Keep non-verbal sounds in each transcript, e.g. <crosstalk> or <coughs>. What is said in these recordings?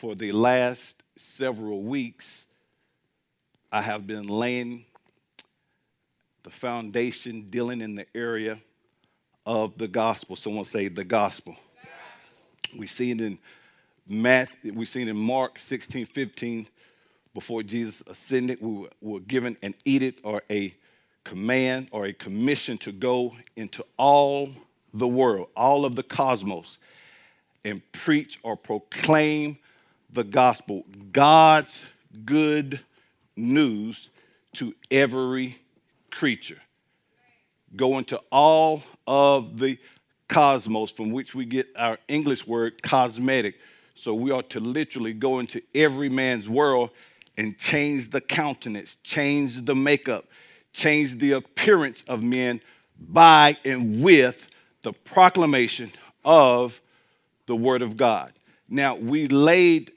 for the last several weeks, I have been laying the foundation dealing in the area of the gospel. Someone say the gospel. We see it in Matt, we see it in Mark 16, 15. Before Jesus ascended, we were given an edict or a command or a commission to go into all the world, all of the cosmos, and preach or proclaim the gospel, God's good news to every creature. going to all of the cosmos from which we get our English word cosmetic. So we are to literally go into every man's world and change the countenance, change the makeup, change the appearance of men by and with the proclamation of the Word of God. Now, we laid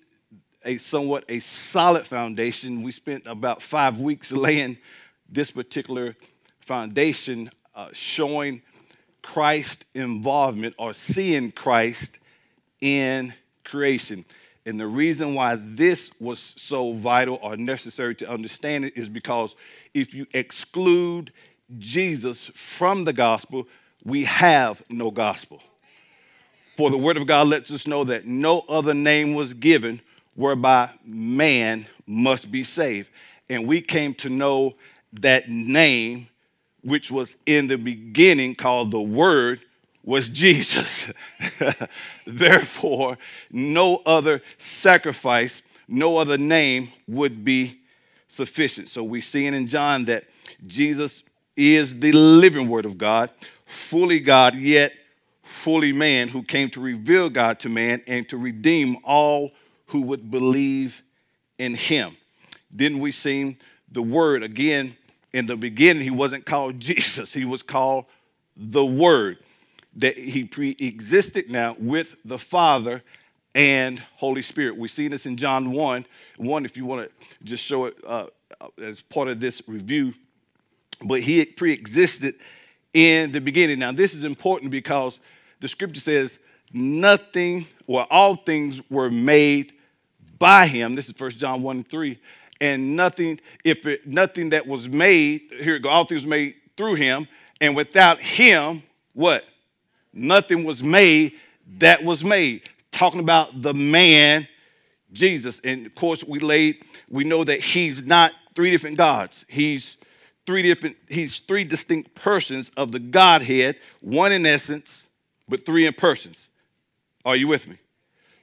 a somewhat a solid foundation. We spent about five weeks laying this particular foundation, uh, showing Christ involvement or seeing Christ in creation. And the reason why this was so vital or necessary to understand it is because if you exclude Jesus from the gospel, we have no gospel. For the word of God lets us know that no other name was given whereby man must be saved. And we came to know that name, which was in the beginning called the Word, was Jesus. <laughs> Therefore, no other sacrifice, no other name would be sufficient. So we see in John that Jesus is the living Word of God, fully God, yet fully man, who came to reveal God to man and to redeem all who would believe in him. Then we see the Word again. In the beginning, he wasn't called <laughs> Jesus, he was called the Word that he pre-existed now with the Father and Holy Spirit. We see this in John 1. 1, if you want to just show it uh, as part of this review. But he pre-existed in the beginning. Now, this is important because the scripture says nothing, or all things were made by him. This is First John 1 and 3. And nothing, if it, nothing that was made, here go, all things made through him. And without him, what? nothing was made that was made. Talking about the man, Jesus. And of course, we laid, we know that he's not three different gods. He's three different, he's three distinct persons of the Godhead, one in essence, but three in persons. Are you with me?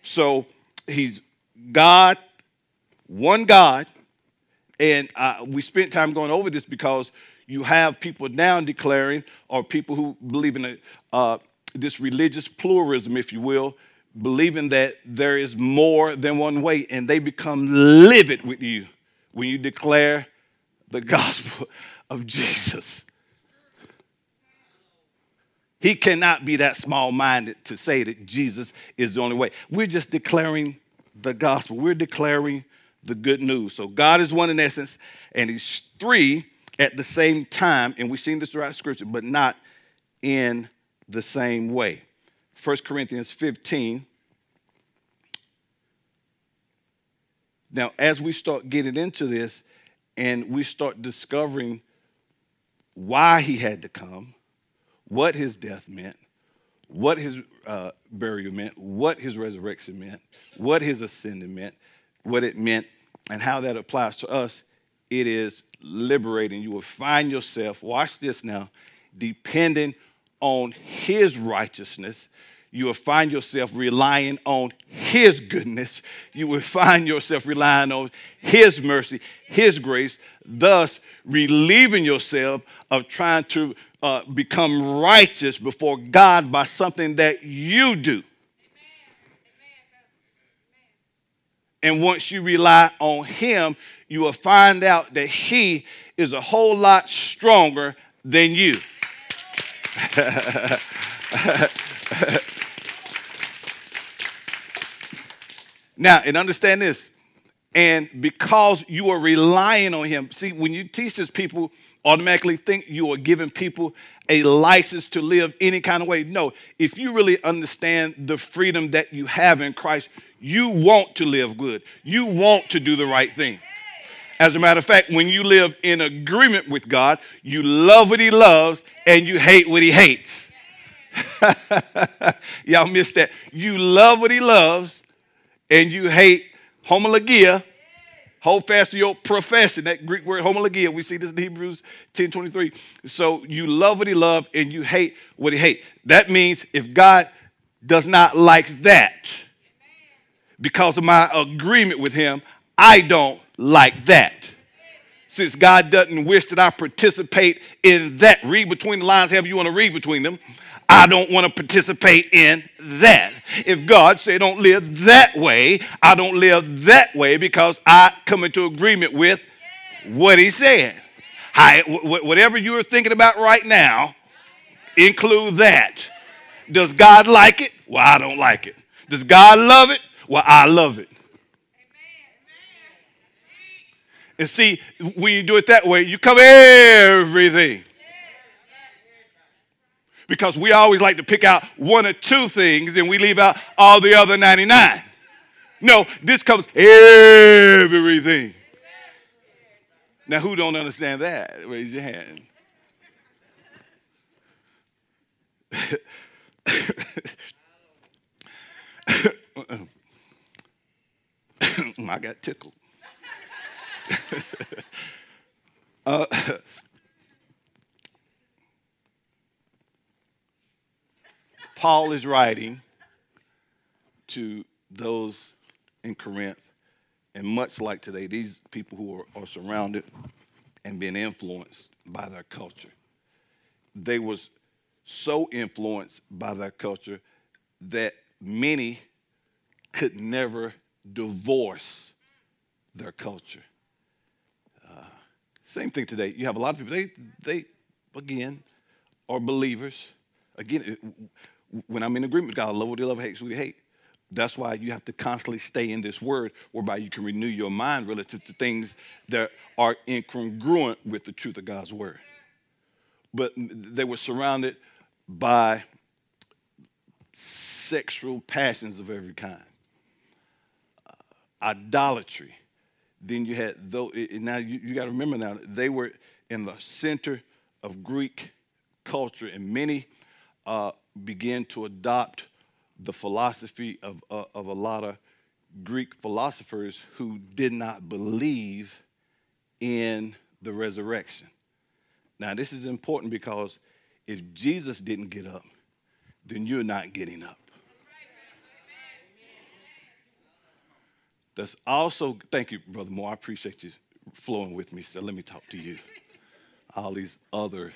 So he's God, one God, and uh, we spent time going over this because you have people now declaring, or people who believe in a, uh, this religious pluralism, if you will, believing that there is more than one way, and they become livid with you when you declare the gospel of Jesus. He cannot be that small minded to say that Jesus is the only way. We're just declaring the gospel, we're declaring the good news. So God is one in essence, and He's three at the same time, and we've seen this throughout Scripture, but not in the same way. 1 Corinthians 15. Now, as we start getting into this and we start discovering why he had to come, what his death meant, what his uh, burial meant, what his resurrection meant, what his ascending meant, what it meant, and how that applies to us, it is liberating. You will find yourself, watch this now, depending on His righteousness, you will find yourself relying on His goodness. You will find yourself relying on His mercy, His grace, thus relieving yourself of trying to uh, become righteous before God by something that you do. And once you rely on Him, you will find out that He is a whole lot stronger than you. <laughs> now, and understand this. And because you are relying on him, see, when you teach this people, automatically think you are giving people a license to live any kind of way. No, if you really understand the freedom that you have in Christ, you want to live good. You want to do the right thing. As a matter of fact, when you live in agreement with God, you love what He loves and you hate what He hates. <laughs> Y'all missed that. You love what He loves and you hate homologia Hold fast to your profession. That Greek word homologia. We see this in Hebrews 10 23. So you love what he loved and you hate what he hates. That means if God does not like that, because of my agreement with him, I don't like that. Since God doesn't wish that I participate in that, read between the lines, however you want to read between them. I don't want to participate in that. If God say don't live that way, I don't live that way because I come into agreement with what he said. I, whatever you're thinking about right now, include that. Does God like it? Well, I don't like it. Does God love it? Well, I love it. And see, when you do it that way, you cover everything because we always like to pick out one or two things and we leave out all the other 99. No, this covers everything. Now, who don't understand that? Raise your hand. <laughs> Uh-uh. <coughs> I got tickled. Uh, <laughs> Paul is writing to those in Corinth, and much like today, these people who are, are surrounded and being influenced by their culture. They was so influenced by their culture that many could never divorce their culture. Same thing today. You have a lot of people, they, they again, are believers. Again, when I'm in agreement with God, I love what He love, hate what He hate. That's why you have to constantly stay in this word, whereby you can renew your mind relative to things that are incongruent with the truth of God's word. But they were surrounded by sexual passions of every kind, uh, idolatry. Then you had though. Now you, you got to remember now they were in the center of Greek culture, and many uh, began to adopt the philosophy of, uh, of a lot of Greek philosophers who did not believe in the resurrection. Now, this is important because if Jesus didn't get up, then you're not getting up. That's also, thank you, Brother Moore. I appreciate you flowing with me. So let me talk to you. All these other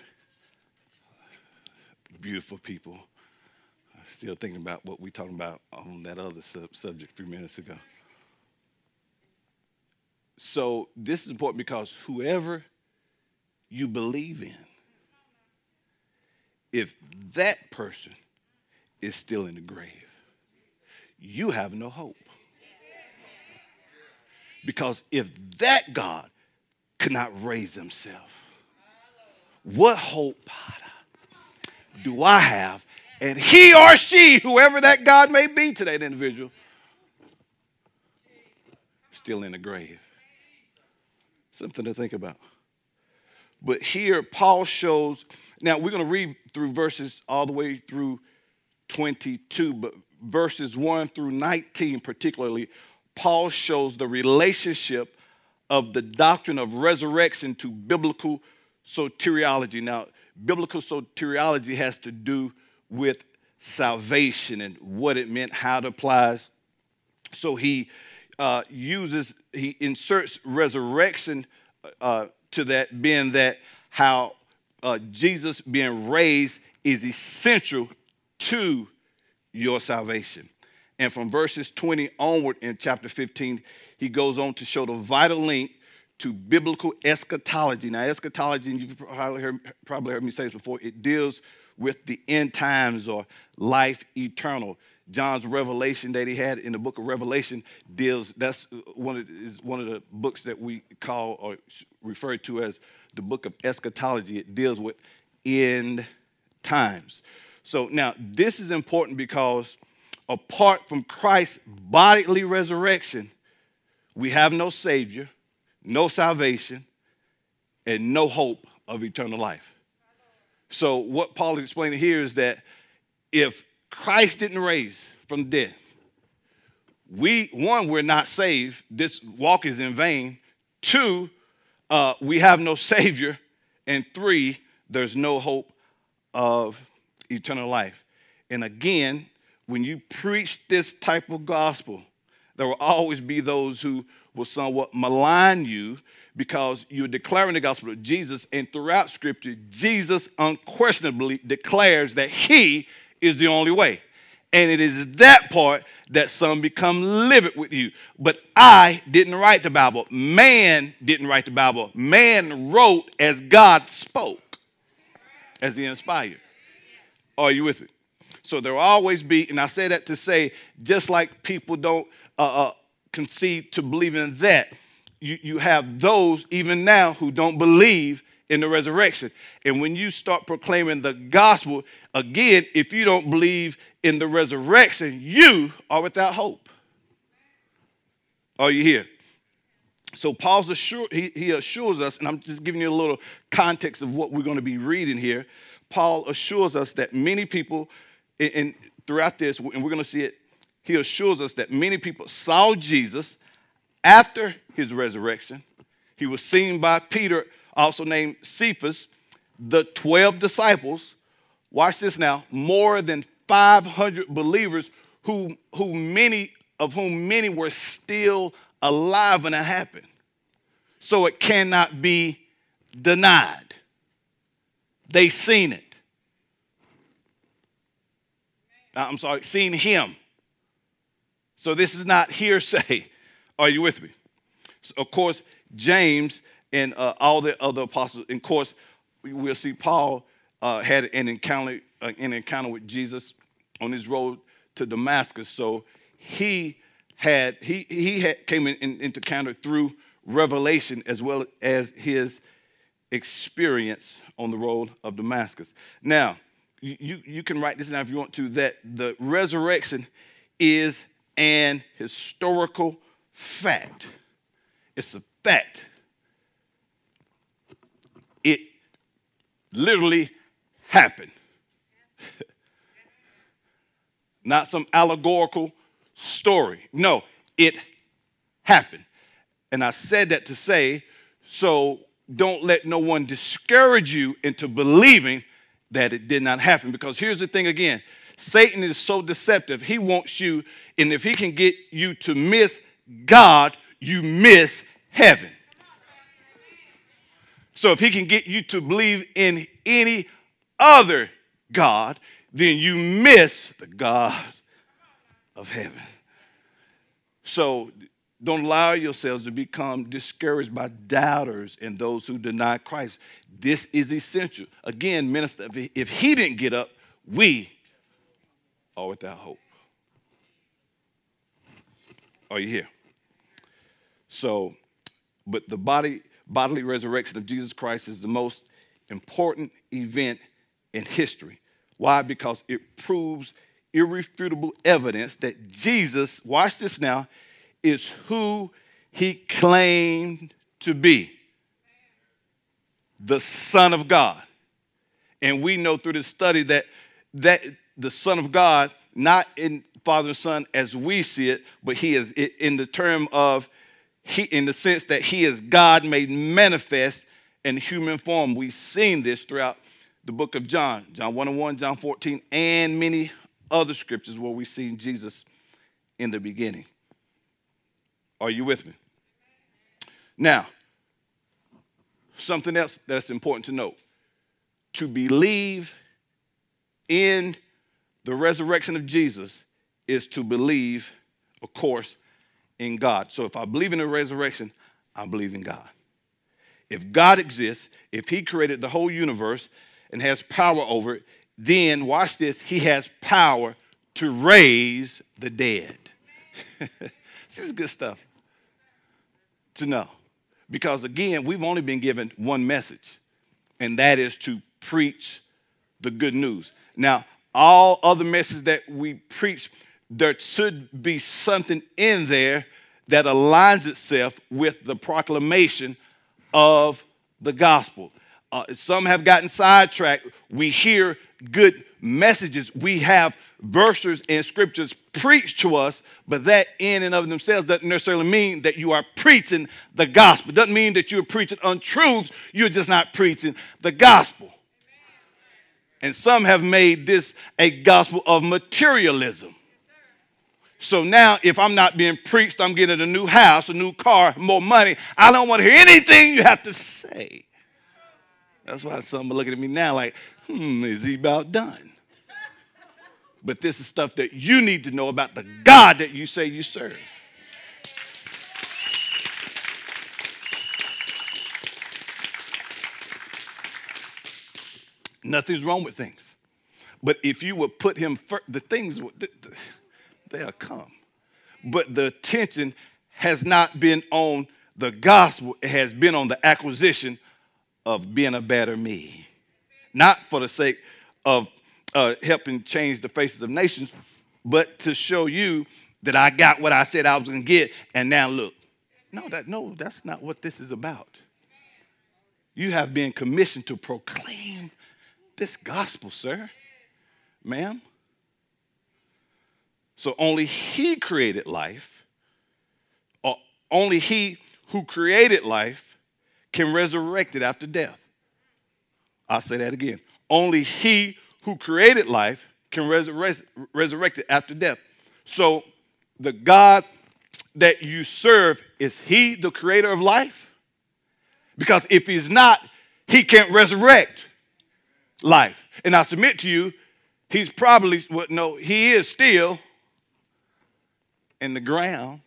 beautiful people still thinking about what we talked about on that other sub- subject a few minutes ago. So this is important because whoever you believe in, if that person is still in the grave, you have no hope. Because if that God could not raise himself, what hope do I have and he or she, whoever that God may be to that individual, still in the grave. Something to think about. But here, Paul shows. Now, we're going to read through verses all the way through 22, but verses 1 through 19, particularly, Paul shows the relationship of the doctrine of resurrection to biblical soteriology. Now, biblical soteriology has to do with salvation and what it meant, how it applies. So he uh, uses, he inserts resurrection uh, to that, being that how uh, Jesus being raised is essential to your salvation. And from verses 20 onward in chapter 15, he goes on to show the vital link to biblical eschatology. Now, eschatology, and you've probably heard, probably heard me say this before, it deals with the end times or life eternal. John's revelation that he had in the book of Revelation deals, that's one of, is one of the books that we call or refer to as the book of eschatology. It deals with end times. So now this is important because apart from Christ's bodily resurrection, we have no Savior, no salvation, and no hope of eternal life. So, what Paul is explaining here is that if Christ didn't raise from the dead, we, one, we're not saved. This walk is in vain. Two, uh, we have no Savior. And three, there's no hope of eternal life. And again, when you preach this type of gospel, there will always be those who will somewhat malign you because you're declaring the gospel of Jesus. And throughout Scripture, Jesus unquestionably declares that He is the only way. And it is that part that some become livid with you. But I didn't write the Bible. Man didn't write the Bible. Man wrote as God spoke, as He inspired. Are you with me? So there will always be, and I say that to say, just like people don't uh, uh, concede to believe in that, you, you have those even now who don't believe in the resurrection. And when you start proclaiming the gospel, again, if you don't believe in the resurrection, you are without hope. Are you here? So Paul's assure, he, he assures us, and I'm just giving you a little context of what we're going to be reading here. Paul assures us that many people, and throughout this, and we're going to see it, he assures us that many people saw Jesus after his resurrection. He was seen by Peter, also named Cephas, the 12 disciples. Watch this now, more than 500 believers who, who many of whom many were still alive when it happened. So it cannot be denied. They seen it. I'm sorry, seen him. So this is not hearsay. <laughs> Are you with me? So of course, James and uh, all the other apostles, and of course, we'll see Paul uh, had an encounter, uh, an encounter with Jesus on his road to Damascus. So he had he he had came in, in, into encounter through revelation as well as his experience on the road of Damascus. Now, you, you can write this down if you want to, that the resurrection is an historical fact. It's a fact. It literally happened. <laughs> Not some allegorical story. No, it happened. And I said that to say, so don't let no one discourage you into believing that it did not happen. Because here's the thing again Satan is so deceptive. He wants you, and if he can get you to miss God, you miss heaven. So if he can get you to believe in any other God, then you miss the God of heaven. So don't allow yourselves to become discouraged by doubters and those who deny Christ. This is essential. Again, minister, if he didn't get up, we are without hope. Are you here? So, but the body, bodily resurrection of Jesus Christ is the most important event in history. Why? Because it proves irrefutable evidence that Jesus, watch this now, is who he claimed to be the Son of God. And we know through this study that, that the Son of God, not in Father and Son as we see it, but he is in the term of he in the sense that he is God made manifest in human form. We've seen this throughout the book of John, John 1 and 1, John 14, and many other scriptures where we see Jesus in the beginning. Are you with me? Now, something else that's important to note to believe in the resurrection of Jesus is to believe, of course, in God. So if I believe in the resurrection, I believe in God. If God exists, if He created the whole universe and has power over it, then watch this, He has power to raise the dead. <laughs> this is good stuff to know. Because again, we've only been given one message, and that is to preach the good news. Now, all other messages that we preach, there should be something in there that aligns itself with the proclamation of the gospel. Uh, some have gotten sidetracked. We hear good messages. We have verses and scriptures preached to us, but that in and of themselves doesn't necessarily mean that you are preaching the gospel. Doesn't mean that you're preaching untruths. You're just not preaching the gospel. And some have made this a gospel of materialism. So now, if I'm not being preached, I'm getting a new house, a new car, more money. I don't want to hear anything you have to say. That's why some are looking at me now like, hmm, is he about done? But this is stuff that you need to know about the God that you say you serve. Nothing's wrong with things. But if you would put him first, the things, they'll come. But the attention has not been on the gospel, it has been on the acquisition of being a better me. Not for the sake of uh, helping change the faces of nations, but to show you that I got what I said I was going to get, and now look. No, that no, that's not what this is about. You have been commissioned to proclaim this gospel, sir, ma'am. So only He created life. Or only He who created life can resurrect it after death. I'll say that again. Only He who created life can resurrect, resurrect it after death. So the God that you serve, is He the creator of life? Because if He's not, He can't resurrect life. And I submit to you, He's probably, well, no, He is still in the ground.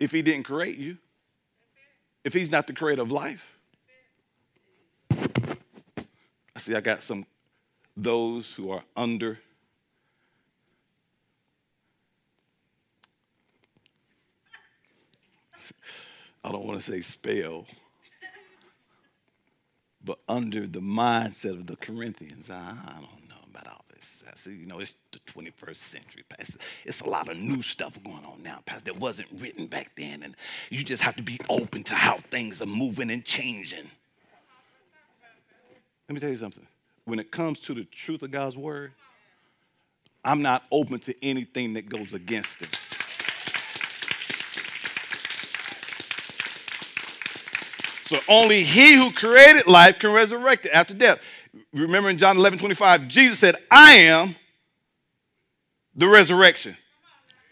If He didn't create you, if He's not the creator of life. I see I got some those who are under <laughs> I don't want to say spell, but under the mindset of the Corinthians. I, don't know about all this. I see, you know, it's the 21st century, Pastor. It's a lot of new stuff going on now, Pastor, that wasn't written back then. And you just have to be open to how things are moving and changing. Let me tell you something. When it comes to the truth of God's word, I'm not open to anything that goes against it. So only he who created life can resurrect it after death. Remember in John 11 25, Jesus said, I am the resurrection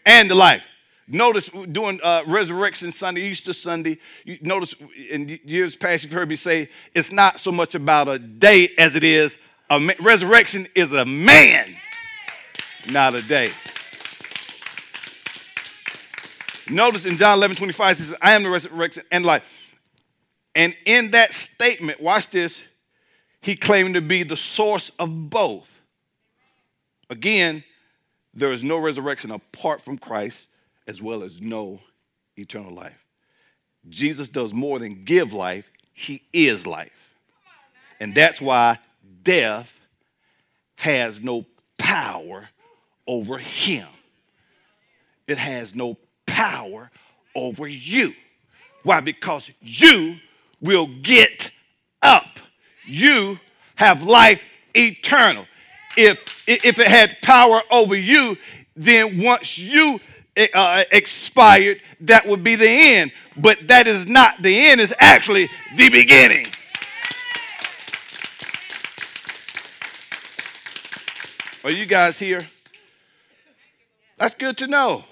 and the life. Notice doing uh, Resurrection Sunday, Easter Sunday, you notice in years past you've heard me say it's not so much about a day as it is a ma- resurrection is a man, not a day. Notice in John 11 25, it says, I am the resurrection and life. And in that statement, watch this, he claimed to be the source of both. Again, there is no resurrection apart from Christ as well as no eternal life. Jesus does more than give life, he is life. And that's why death has no power over him. It has no power over you. Why? Because you will get up. You have life eternal. If, if it had power over you, then once you uh, expired, that would be the end. But that is not the end, it's actually the beginning. Are you guys here? That's good to know.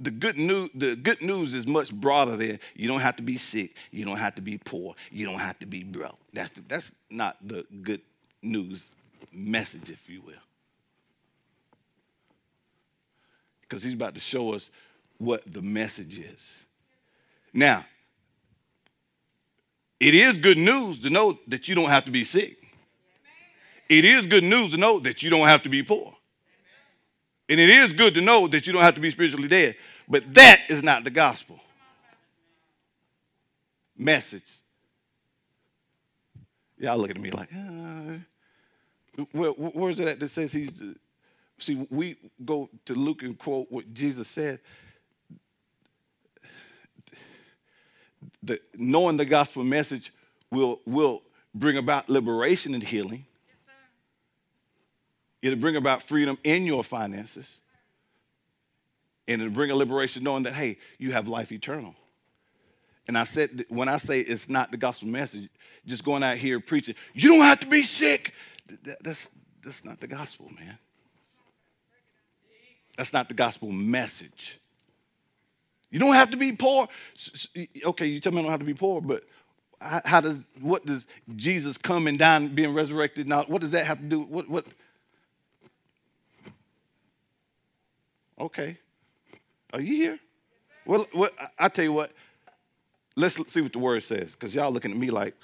The good news the good news is much broader there you don't have to be sick you don't have to be poor you don't have to be broke that's that's not the good news message if you will because he's about to show us what the message is now It is good news to know that you don't have to be sick. It is good news to know that you don't have to be poor. And it is good to know that you don't have to be spiritually dead. But that is not the gospel message. Y'all looking at me like, uh, where, where's it at that says he's. See, we go to Luke and quote what Jesus said. The, knowing the gospel message will, will bring about liberation and healing. It'll bring about freedom in your finances. And it'll bring a liberation knowing that, hey, you have life eternal. And I said, when I say it's not the gospel message, just going out here preaching, you don't have to be sick. That's, that's not the gospel, man. That's not the gospel message. You don't have to be poor. Okay, you tell me I don't have to be poor, but how does what does Jesus coming down, being resurrected now? What does that have to do? What what Okay. Are you here? Well, well, I tell you what. Let's see what the word says, because y'all looking at me like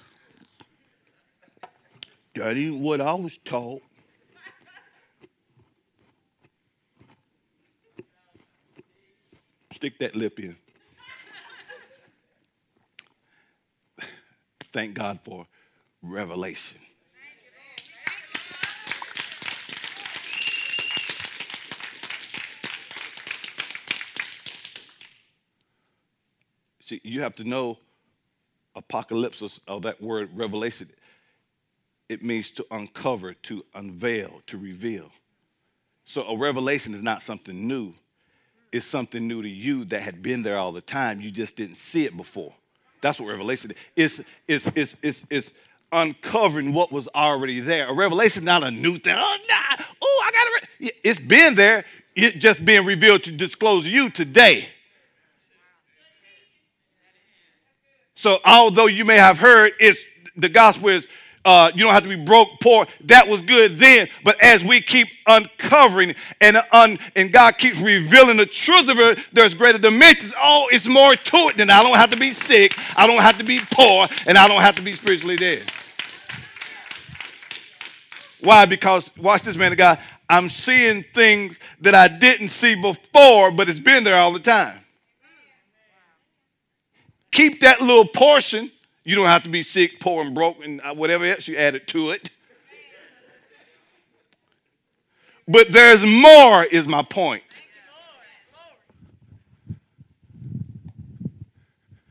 that ain't what I was taught. Stick that lip in. Thank God for revelation. See, you have to know apocalypse of that word revelation. It means to uncover, to unveil, to reveal. So a revelation is not something new. It's something new to you that had been there all the time. You just didn't see it before. That's what revelation is. It's, it's, it's, it's, it's uncovering what was already there. A revelation is not a new thing. Oh, nah. Oh, I got it. It's been there. It's just being revealed to disclose you today. So although you may have heard it's the gospel is uh, you don't have to be broke, poor. That was good then. But as we keep uncovering and un, and God keeps revealing the truth of it, there's greater dimensions. Oh, it's more to it than I don't have to be sick, I don't have to be poor, and I don't have to be spiritually dead. Why? Because watch this, man of God. I'm seeing things that I didn't see before, but it's been there all the time. Keep that little portion. You don't have to be sick, poor, and broke, and uh, whatever else you added to it. But there's more, is my point.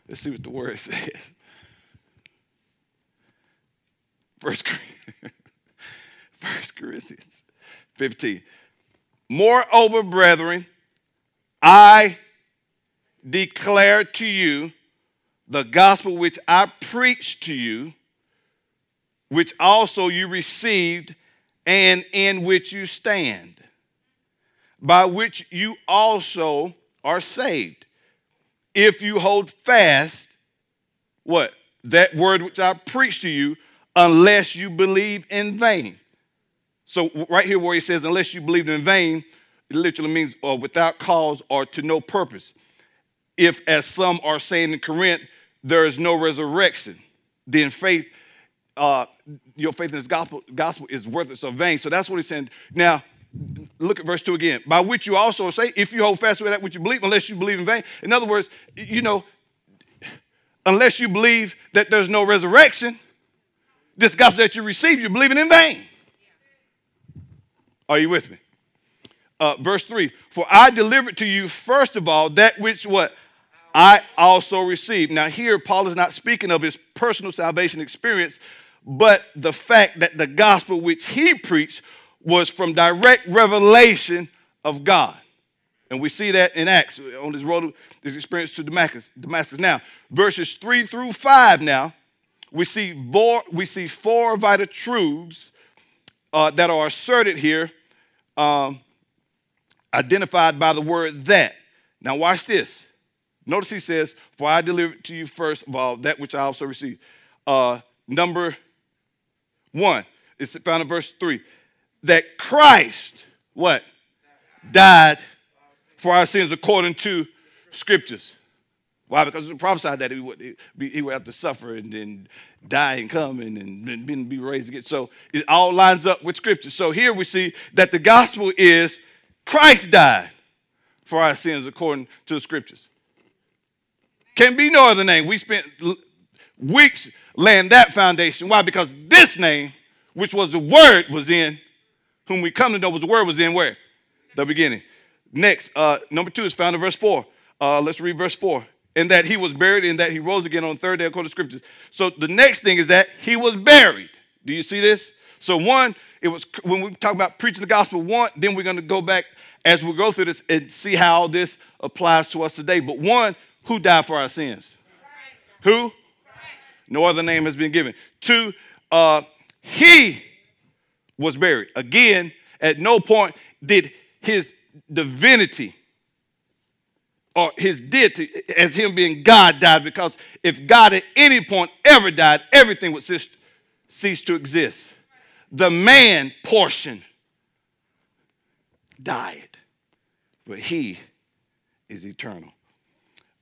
Let's see what the word <laughs> says. First Corinthians, <laughs> First Corinthians 15. Moreover, brethren, I declare to you the gospel which I preached to you, which also you received, and in which you stand, by which you also are saved. If you hold fast, what? That word which I preached to you, unless you believe in vain. So, right here, where he says, unless you believed in vain, it literally means uh, without cause or to no purpose. If, as some are saying in Corinth, there is no resurrection, then faith, uh, your faith in this gospel, gospel is worthless or vain. So that's what he's saying. Now, look at verse 2 again. By which you also say, if you hold fast to that which you believe, unless you believe in vain. In other words, you know, unless you believe that there's no resurrection, this gospel that you receive, you're believing in vain. Are you with me? Uh, verse 3 For I delivered to you, first of all, that which what? I also received. Now, here, Paul is not speaking of his personal salvation experience, but the fact that the gospel which he preached was from direct revelation of God. And we see that in Acts on his road, his experience to Damascus. Damascus. Now, verses three through five. Now, we see four, we see four vital truths uh, that are asserted here, um, identified by the word that. Now, watch this. Notice he says, For I delivered to you first of all that which I also received. Uh, number one, it's found in verse three. That Christ, what? Died for our sins according to scriptures. Why? Because it prophesied that he would, be, he would have to suffer and then die and come and then be raised again. So it all lines up with Scripture. So here we see that the gospel is Christ died for our sins according to the Scriptures. Can be no other name. We spent weeks laying that foundation. Why? Because this name, which was the Word, was in, whom we come to know was the Word was in where? The beginning. Next, uh, number two is found in verse four. Uh, let's read verse four. And that he was buried, and that he rose again on the third day according to scriptures. So the next thing is that he was buried. Do you see this? So one, it was when we talk about preaching the gospel. One, then we're going to go back as we go through this and see how this applies to us today. But one, who died for our sins? Who? No other name has been given. Two, uh, he was buried. Again, at no point did his divinity or his deity as him being God died because if God at any point ever died, everything would cease, cease to exist. The man portion died, but he is eternal.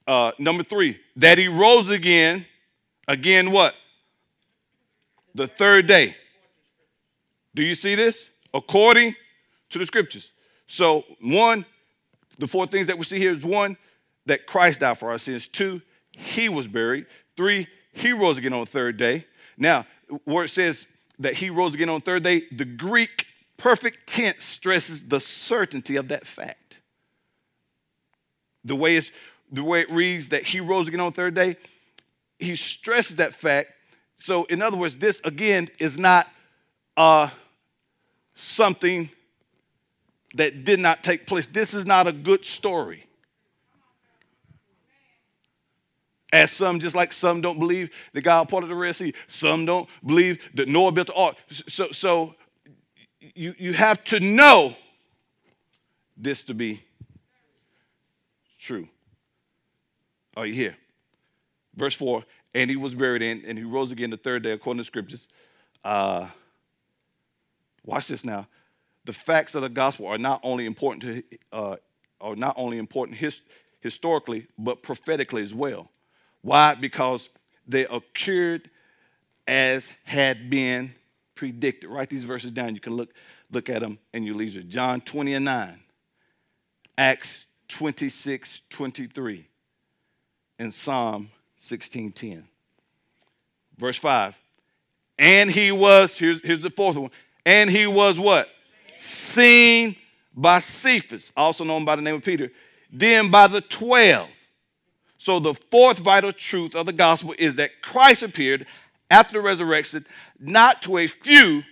Uh, number three, that he rose again. Again, what? The third day. Do you see this? According to the scriptures. So, one, the four things that we see here is one, that Christ died for our sins. Two, he was buried. Three, he rose again on the third day. Now, where it says that he rose again on the third day, the Greek perfect tense stresses the certainty of that fact. The way, it's, the way it reads that he rose again on the third day, he stresses that fact. So, in other words, this again is not uh, something that did not take place. This is not a good story. As some, just like some don't believe that God parted the Red Sea, some don't believe that Noah built the ark. So, so you, you have to know this to be true. Are you here? Verse 4 And he was buried in, and he rose again the third day, according to scriptures. Uh, watch this now. The facts of the gospel are not only important to uh, are not only important his, historically but prophetically as well. Why? Because they occurred as had been predicted. Write these verses down. You can look look at them in your leisure. John 20 and 9 acts 26 23 and psalm 16 10 verse 5 and he was here's, here's the fourth one and he was what seen by Cephas, also known by the name of Peter, then by the 12. So, the fourth vital truth of the gospel is that Christ appeared after the resurrection, not to a few,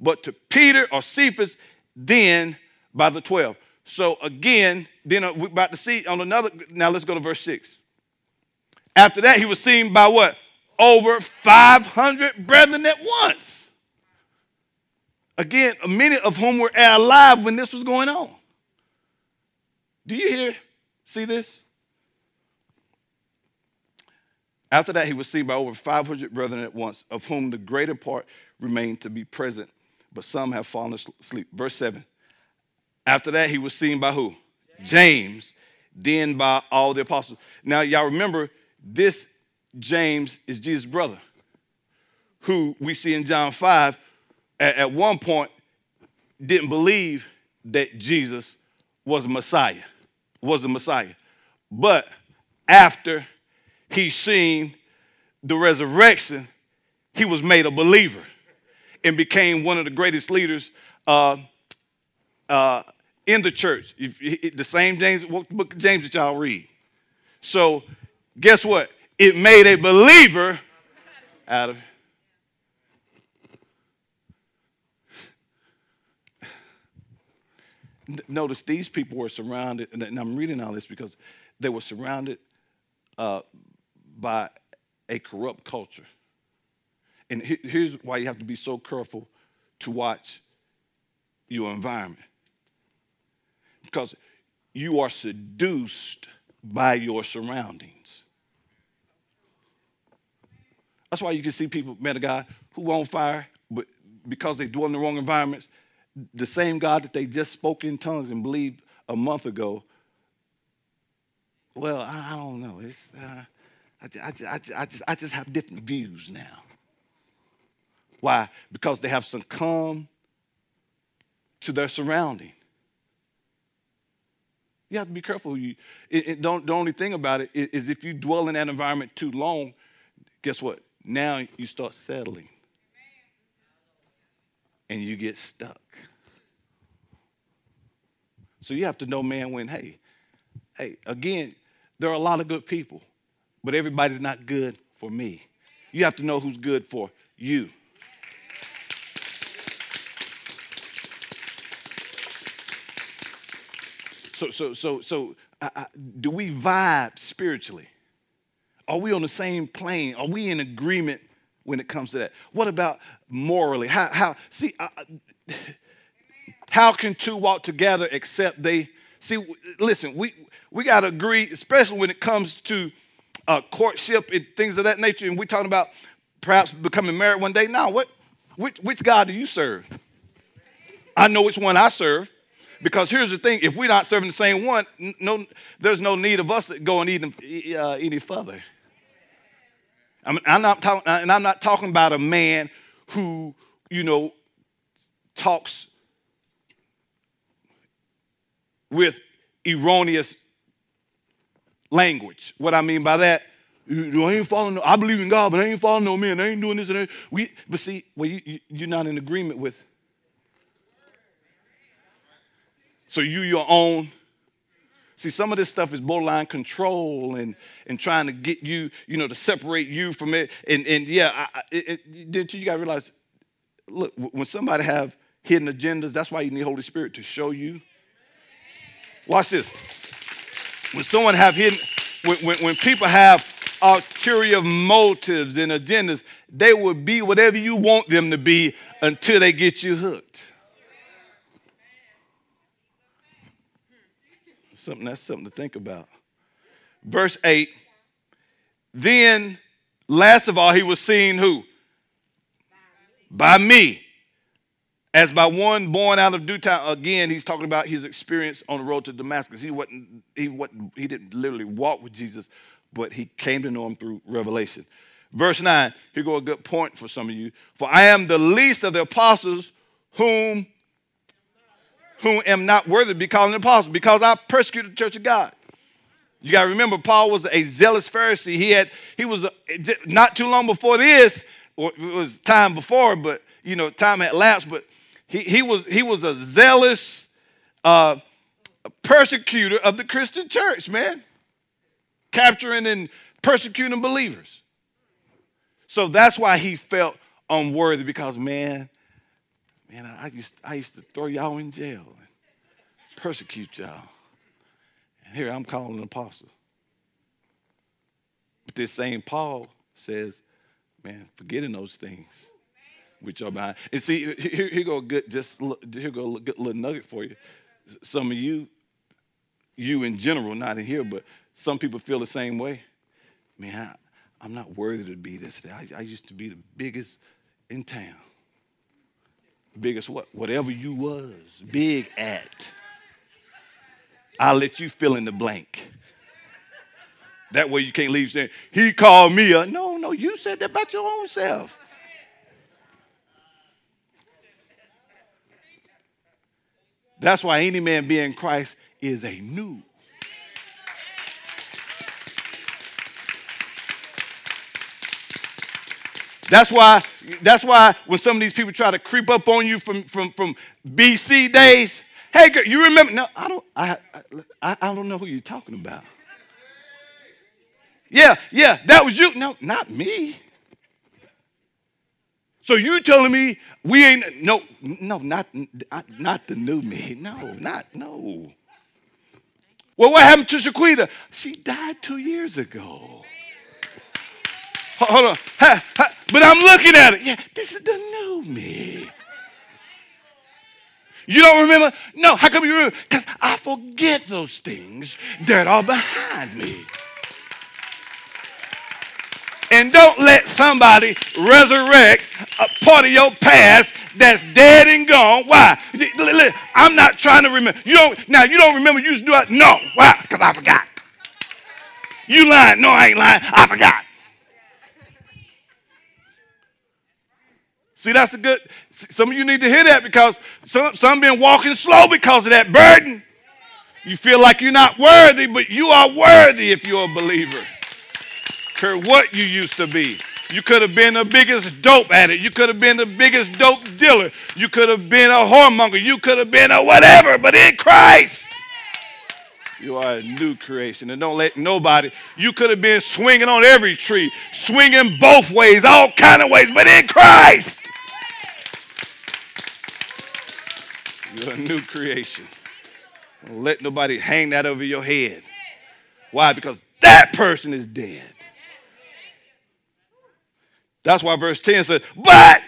but to Peter or Cephas, then by the 12. So, again, then uh, we're about to see on another. Now, let's go to verse 6. After that, he was seen by what? Over 500 brethren at once. Again, many of whom were alive when this was going on. Do you hear, see this? After that, he was seen by over 500 brethren at once, of whom the greater part remained to be present, but some have fallen asleep. Verse 7. After that, he was seen by who? James. James, then by all the apostles. Now, y'all remember, this James is Jesus' brother, who we see in John 5 at, at one point didn't believe that Jesus was a Messiah, was a Messiah. But after he seen the resurrection, he was made a believer and became one of the greatest leaders uh, uh, in the church. The same James, book James that y'all read. So, guess what? It made a believer out of notice these people were surrounded, and I'm reading all this because they were surrounded uh, by a corrupt culture. And here's why you have to be so careful to watch your environment. Because you are seduced by your surroundings. That's why you can see people, man of God, who on fire, but because they dwell in the wrong environments, the same God that they just spoke in tongues and believed a month ago well, I, I don't know. It's, uh, I, I, I, I, just, I just have different views now. Why? Because they have succumbed to their surrounding. You have to be careful. You it, it don't, the only thing about it is, is if you dwell in that environment too long, guess what? Now you start settling, and you get stuck. So you have to know, man, when hey, hey, again, there are a lot of good people, but everybody's not good for me. You have to know who's good for you. So, so, so, so, uh, uh, do we vibe spiritually? Are we on the same plane? Are we in agreement when it comes to that? What about morally? How, how see, <sighs> how can two walk together except they see? Listen, we we got to agree, especially when it comes to uh, courtship and things of that nature. And we're talking about perhaps becoming married one day. Now, what which which God do you serve? I know which one I serve. Because here's the thing: if we're not serving the same one, no, there's no need of us going eat uh, any further. I mean, I'm not talking, uh, and I'm not talking about a man who, you know, talks with erroneous language. What I mean by that, I ain't following. No, I believe in God, but I ain't following no man. I ain't doing this and that. We, but see, well, you, you, you're not in agreement with So you your own. See, some of this stuff is borderline control and, and trying to get you, you know, to separate you from it. And, and yeah, I, it, it, you got to realize, look, when somebody have hidden agendas, that's why you need Holy Spirit to show you. Watch this. When someone have hidden, when, when, when people have ulterior motives and agendas, they will be whatever you want them to be until they get you hooked. Something that's something to think about. Verse 8. Then, last of all, he was seen who? By me. As by one born out of due time. Again, he's talking about his experience on the road to Damascus. He wasn't, he wasn't, he didn't literally walk with Jesus, but he came to know him through revelation. Verse 9, here go a good point for some of you. For I am the least of the apostles whom whom am not worthy to be called an apostle because I persecuted the church of God. You got to remember, Paul was a zealous Pharisee. He had, he was a, not too long before this, or it was time before, but you know, time had lapsed. But he, he was he was a zealous uh, persecutor of the Christian church, man, capturing and persecuting believers. So that's why he felt unworthy because, man, Man, I used, I used to throw y'all in jail and persecute y'all. And here I'm calling an apostle. But this same Paul says, man, forgetting those things which are behind. And see, here, here go a good, just here go a good little nugget for you. Some of you, you in general, not in here, but some people feel the same way. Man, I, am not worthy to be this. I, I used to be the biggest in town biggest what? Whatever you was big at. I'll let you fill in the blank. That way you can't leave saying, he called me a. No, no, you said that about your own self. That's why any man being Christ is a new That's why, that's why when some of these people try to creep up on you from, from, from BC days, hey, girl, you remember? No, I don't, I, I, I don't know who you're talking about. Yeah, yeah, that was you. No, not me. So you telling me we ain't no no not not the new me. No, not no. Well, what happened to Shaquita? She died two years ago. Hold on. But I'm looking at it. Yeah, this is the new me. You don't remember? No, how come you remember? Because I forget those things that are behind me. And don't let somebody resurrect a part of your past that's dead and gone. Why? I'm not trying to remember. You don't now you don't remember you used to do it? No. Why? Because I forgot. You lying. No, I ain't lying. I forgot. See, that's a good. Some of you need to hear that because some some been walking slow because of that burden. You feel like you're not worthy, but you are worthy if you're a believer. Care what you used to be. You could have been the biggest dope addict. You could have been the biggest dope dealer. You could have been a whoremonger. You could have been a whatever, but in Christ, you are a new creation. And don't let nobody, you could have been swinging on every tree, swinging both ways, all kind of ways, but in Christ, you're a new creation. Don't let nobody hang that over your head. Why? Because that person is dead. That's why verse 10 says, But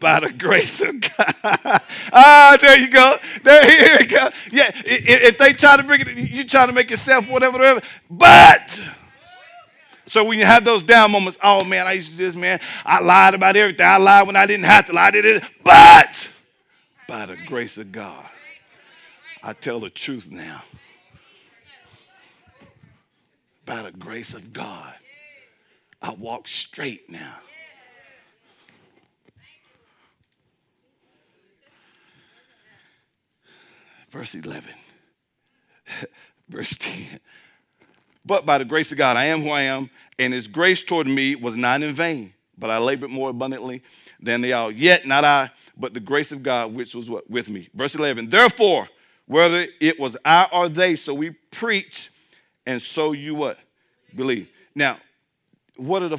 by the grace of God. <laughs> ah, there you go. There, here you go. Yeah, if, they try to bring it, you try to make yourself whatever, whatever. But so when you have those down moments, oh man, I used to do this, man. I lied about everything. I lied when I didn't have to lie. I did it. But by the grace of God, I tell the truth now. By the grace of God. I walk straight now. Verse 11. <laughs> Verse 10. But by the grace of God, I am who I am, and his grace toward me was not in vain, but I labored more abundantly than they all. Yet not I, but the grace of God which was what, with me. Verse 11. Therefore, whether it was I or they, so we preach, and so you what? Believe. Now, what are the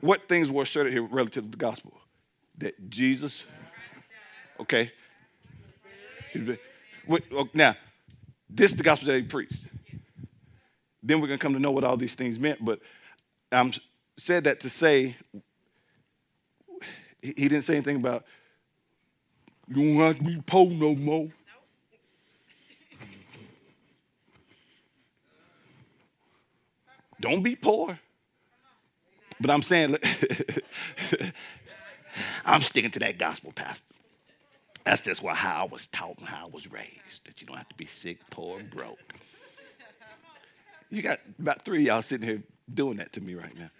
what things were asserted here relative to the gospel? That Jesus, okay. Oh, now, this is the gospel that he preached. Then we're gonna come to know what all these things meant. But I'm said that to say he didn't say anything about you don't have to be poor no more. Don't be poor. But I'm saying, <laughs> I'm sticking to that gospel, Pastor. That's just what, how I was taught and how I was raised, that you don't have to be sick, poor, broke. You got about three of y'all sitting here doing that to me right now.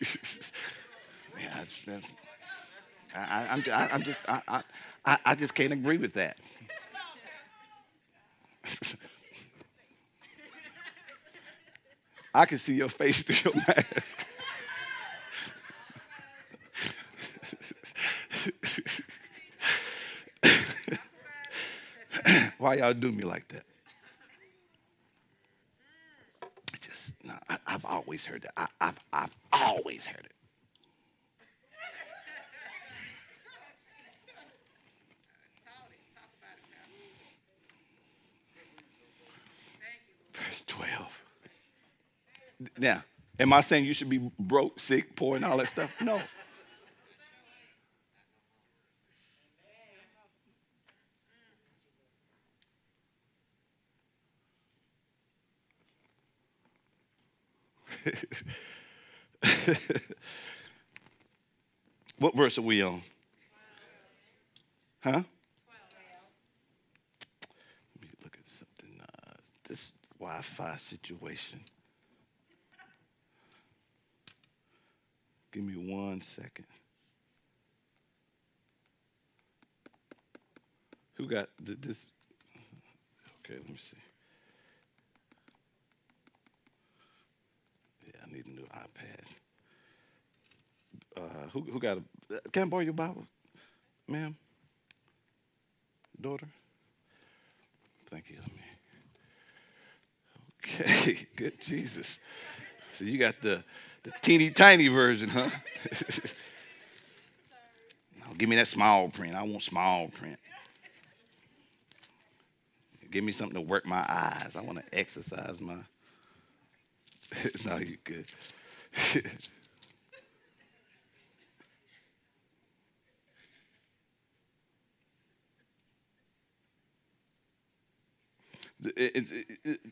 <laughs> yeah, I, am I, am just, I, I, I just can't agree with that. I can see your face through your mask. <laughs> Why y'all do me like that? Just no, I, have always heard that. I, I've I've always heard it. Verse 12. Now, am I saying you should be broke, sick, poor, and all that stuff? No. <laughs> <laughs> what verse are we on? Huh? Let me look at something. Uh, this Wi Fi situation. Give me one second. Who got this? Okay, let me see. Yeah, I need a new iPad. Uh, who, who got a? Can I borrow your Bible, ma'am? Daughter? Thank you. Okay, <laughs> good Jesus. So you got the the teeny tiny version, huh? <laughs> no, give me that small print. I want small print. Give me something to work my eyes. I want to exercise my. <laughs> no, you good. <laughs>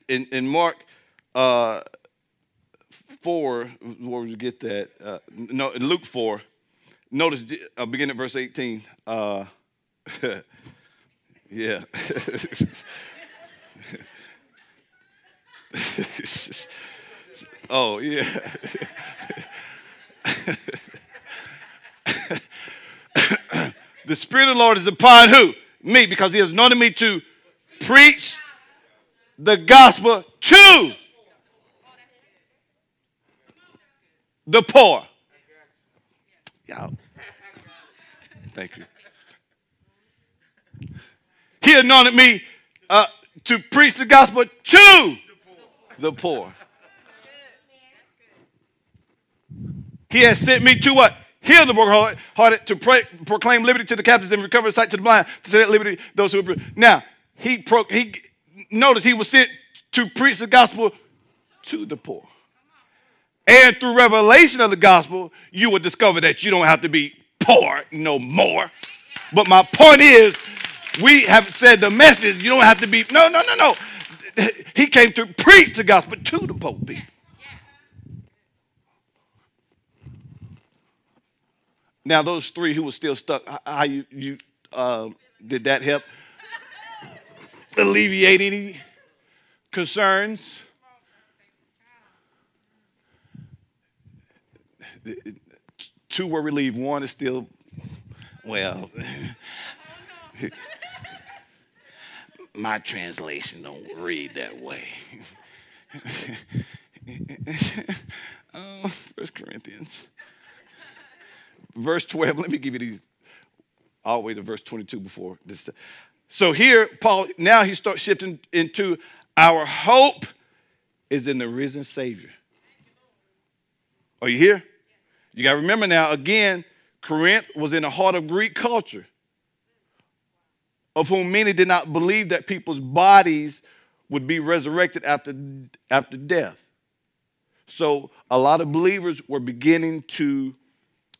in, in Mark uh, 4, where would you get that? Uh, no, in Luke 4, notice, uh, begin at verse 18. Uh, <laughs> Yeah. Oh, yeah. <laughs> the Spirit of the Lord is upon who? Me, because He has anointed me to preach the gospel to the poor. Yeah. Thank you. He anointed me uh, to preach the gospel to the poor. He has sent me to what? Heal the brokenhearted, to pray, proclaim liberty to the captives and recover sight to the blind, to set liberty those who are. Now, he, pro, he notice he was sent to preach the gospel to the poor. And through revelation of the gospel, you will discover that you don't have to be poor no more. But my point is, we have said the message, you don't have to be, no, no, no, no. He came to preach the gospel to the poor people. Now, those three who were still stuck, how you, you uh, did that help <laughs> alleviate any concerns? Two were relieved. One is still, well, <laughs> my translation don't read that way. <laughs> oh, First Corinthians. Verse 12, <laughs> let me give you these all the way to verse 22 before this. So here, Paul, now he starts shifting into our hope is in the risen Savior. Are you here? You got to remember now, again, Corinth was in the heart of Greek culture, of whom many did not believe that people's bodies would be resurrected after, after death. So a lot of believers were beginning to,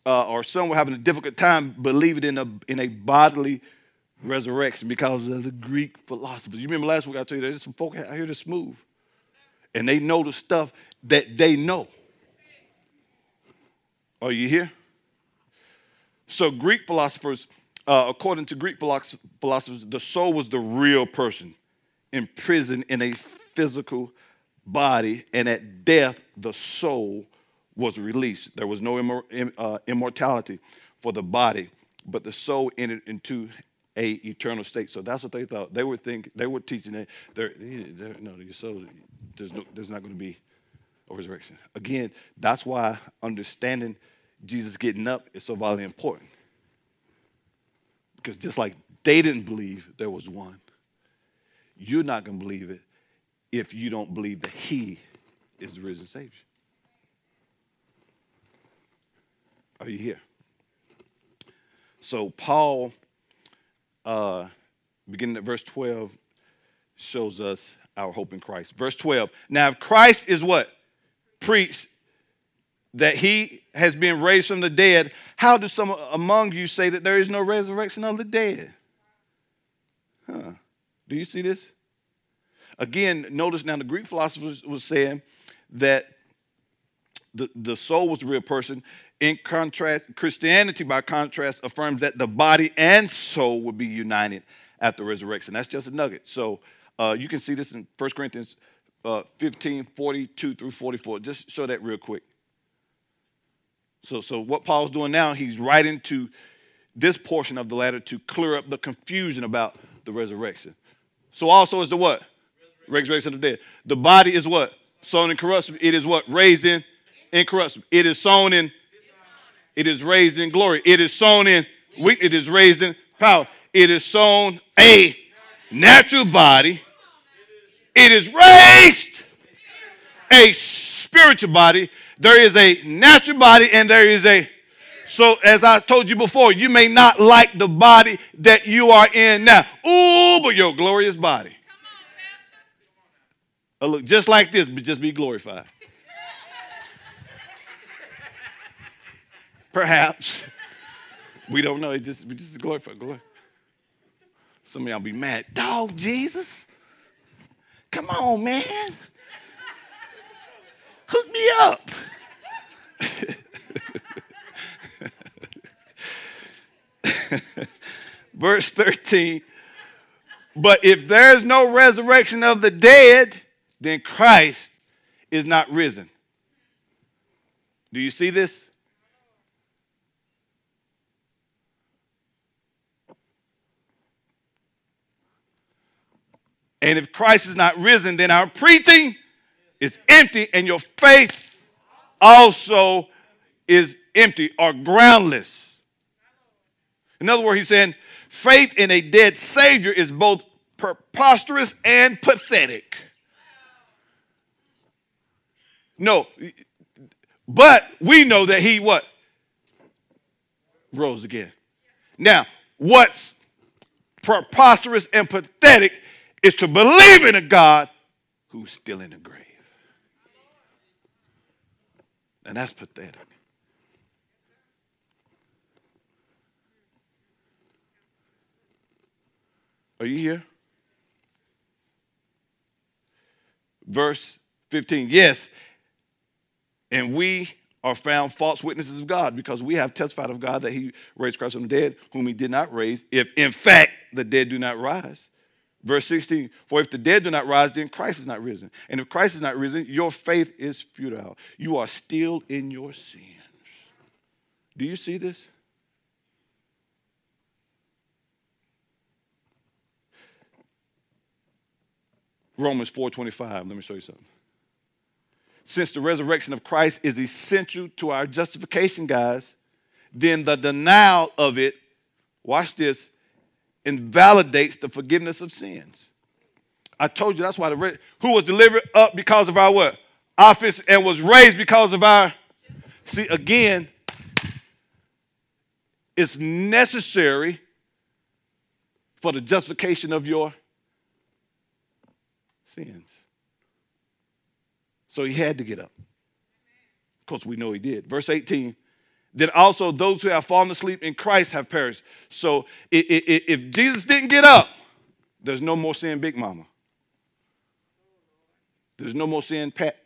uh, or some were having a difficult time believing in a, in a bodily resurrection because of the Greek philosophers. You remember last week I told you there's some folk out here that's smooth. And they know the stuff that they know. Are you here? So, Greek philosophers, uh, according to Greek philosophers, the soul was the real person imprisoned in a physical body, and at death, the soul was released. There was no uh, immortality for the body, but the soul entered into a eternal state. So that's what they thought. They were thinking. They were teaching that there, no, your soul. There's no. There's not going to be a resurrection. Again, that's why understanding Jesus getting up is so vitally important. Because just like they didn't believe there was one, you're not going to believe it if you don't believe that He is the risen Savior. Are you here? So Paul, uh, beginning at verse 12, shows us our hope in Christ. Verse 12. Now, if Christ is what? Preached that he has been raised from the dead, how do some among you say that there is no resurrection of the dead? Huh. Do you see this? Again, notice now the Greek philosophers was saying that the, the soul was the real person. In contrast, Christianity, by contrast, affirms that the body and soul will be united at the resurrection. That's just a nugget. So uh, you can see this in 1 Corinthians uh, 15, 42 through 44. Just show that real quick. So, so what Paul's doing now, he's writing to this portion of the letter to clear up the confusion about the resurrection. So also is the what? Resurrection, resurrection of the dead. The body is what? Sown in corruption. It is what? Raised in incorruptible. It is sown in. It is raised in glory. It is sown in weak. It is raised in power. It is sown a natural body. It is raised a spiritual body there is a natural body and there is a so as I told you before, you may not like the body that you are in now. Ooh, but your glorious body. I uh, look just like this, but just be glorified. Perhaps. We don't know. It just, we just glorified. Glory. Some of y'all be mad. Dog, Jesus. Come on, man. Hook me up. <laughs> Verse 13 But if there's no resurrection of the dead, then Christ is not risen. Do you see this? And if Christ is not risen, then our preaching is empty and your faith also is empty or groundless. In other words, he's saying faith in a dead Savior is both preposterous and pathetic. No, but we know that he what? Rose again. Now, what's preposterous and pathetic is to believe in a God who's still in the grave. And that's pathetic. Are you here? Verse 15. Yes, and we are found false witnesses of God because we have testified of God that he raised Christ from the dead, whom he did not raise, if in fact the dead do not rise. Verse 16, for if the dead do not rise, then Christ is not risen. And if Christ is not risen, your faith is futile. You are still in your sins. Do you see this? Romans 4:25. Let me show you something. Since the resurrection of Christ is essential to our justification, guys, then the denial of it, watch this, invalidates the forgiveness of sins. I told you that's why the re- who was delivered up because of our what? Office and was raised because of our see again it's necessary for the justification of your sins. So he had to get up. Of course, we know he did. Verse 18 then also those who have fallen asleep in Christ have perished. So if Jesus didn't get up, there's no more sin, Big Mama. There's no more sin, Pat.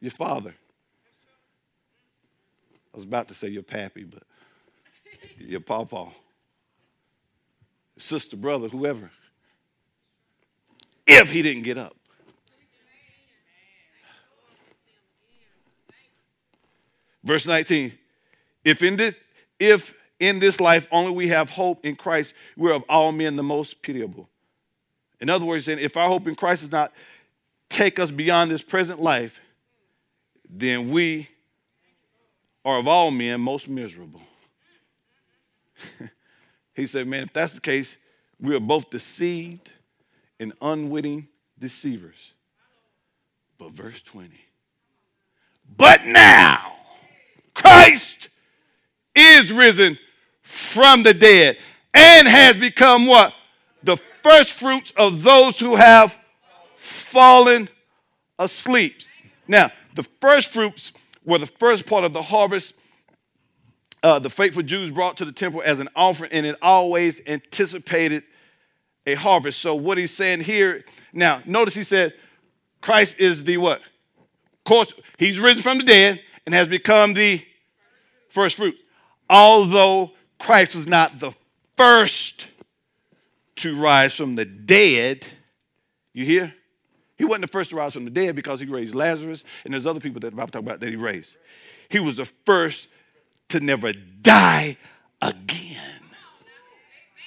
Your father. I was about to say your pappy, but your pawpaw. Sister, brother, whoever. If he didn't get up. Verse 19. If in this, if in this life only we have hope in Christ, we're of all men the most pitiable. In other words, saying if our hope in Christ does not take us beyond this present life, then we are of all men most miserable. <laughs> he said, Man, if that's the case, we are both deceived and unwitting deceivers. But verse 20. But now, Christ is risen from the dead and has become what? The first fruits of those who have fallen asleep. Now, the first fruits were the first part of the harvest uh, the faithful Jews brought to the temple as an offering, and it always anticipated a harvest. So, what he's saying here, now, notice he said, Christ is the what? Of course, he's risen from the dead and has become the first fruit. Although Christ was not the first to rise from the dead, you hear? He wasn't the first to rise from the dead because he raised Lazarus, and there's other people that the Bible talk about that he raised. He was the first to never die again.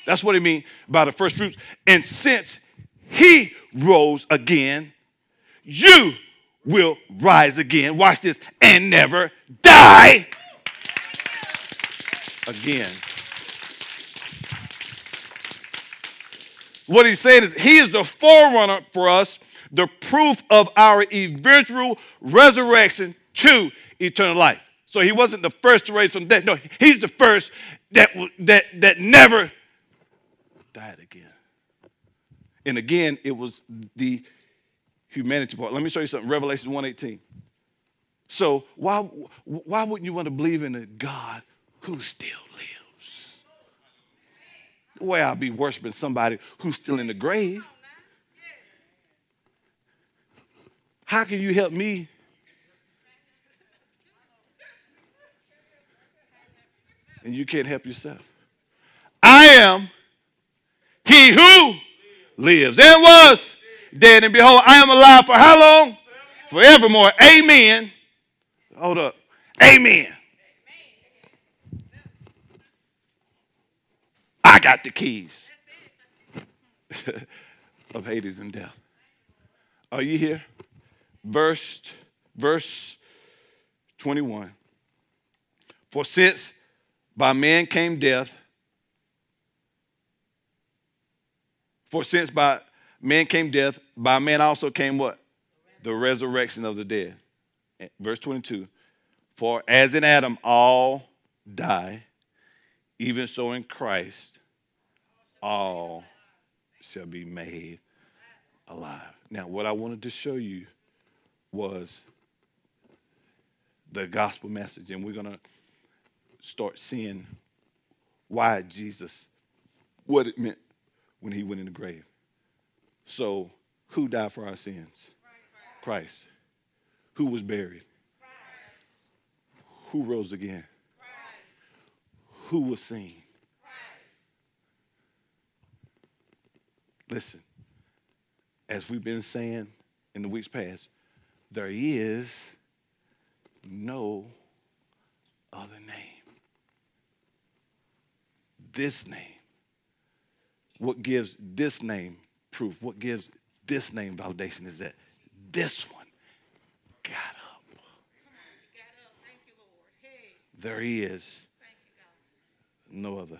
That's what he means by the first fruits. And since he rose again, you will rise again. Watch this and never die again. What he's saying is, he is the forerunner for us, the proof of our eventual resurrection to eternal life. So he wasn't the first to raise from dead. No, he's the first that, that, that never died again. And again, it was the humanity part. Let me show you something. Revelation 1:18. So why, why wouldn't you want to believe in a God who still lives? The way I'll be worshiping somebody who's still in the grave. How can you help me? And you can't help yourself. I am he who lives and was dead, and behold, I am alive for how long? Forevermore. Amen. Hold up. Amen. I got the keys <laughs> of Hades and death. Are you here? Verse, verse 21. For since by man came death, for since by man came death, by man also came what? The resurrection of the dead. Verse 22. For as in Adam all die, even so in Christ all shall be made alive. Now, what I wanted to show you was the gospel message, and we're going to start seeing why Jesus, what it meant when he went in the grave. So, who died for our sins? Christ. Who was buried? Who rose again? Who was seen? Listen, as we've been saying in the weeks past, there is no other name. This name. What gives this name proof, what gives this name validation is that this one got up. There he is. No other.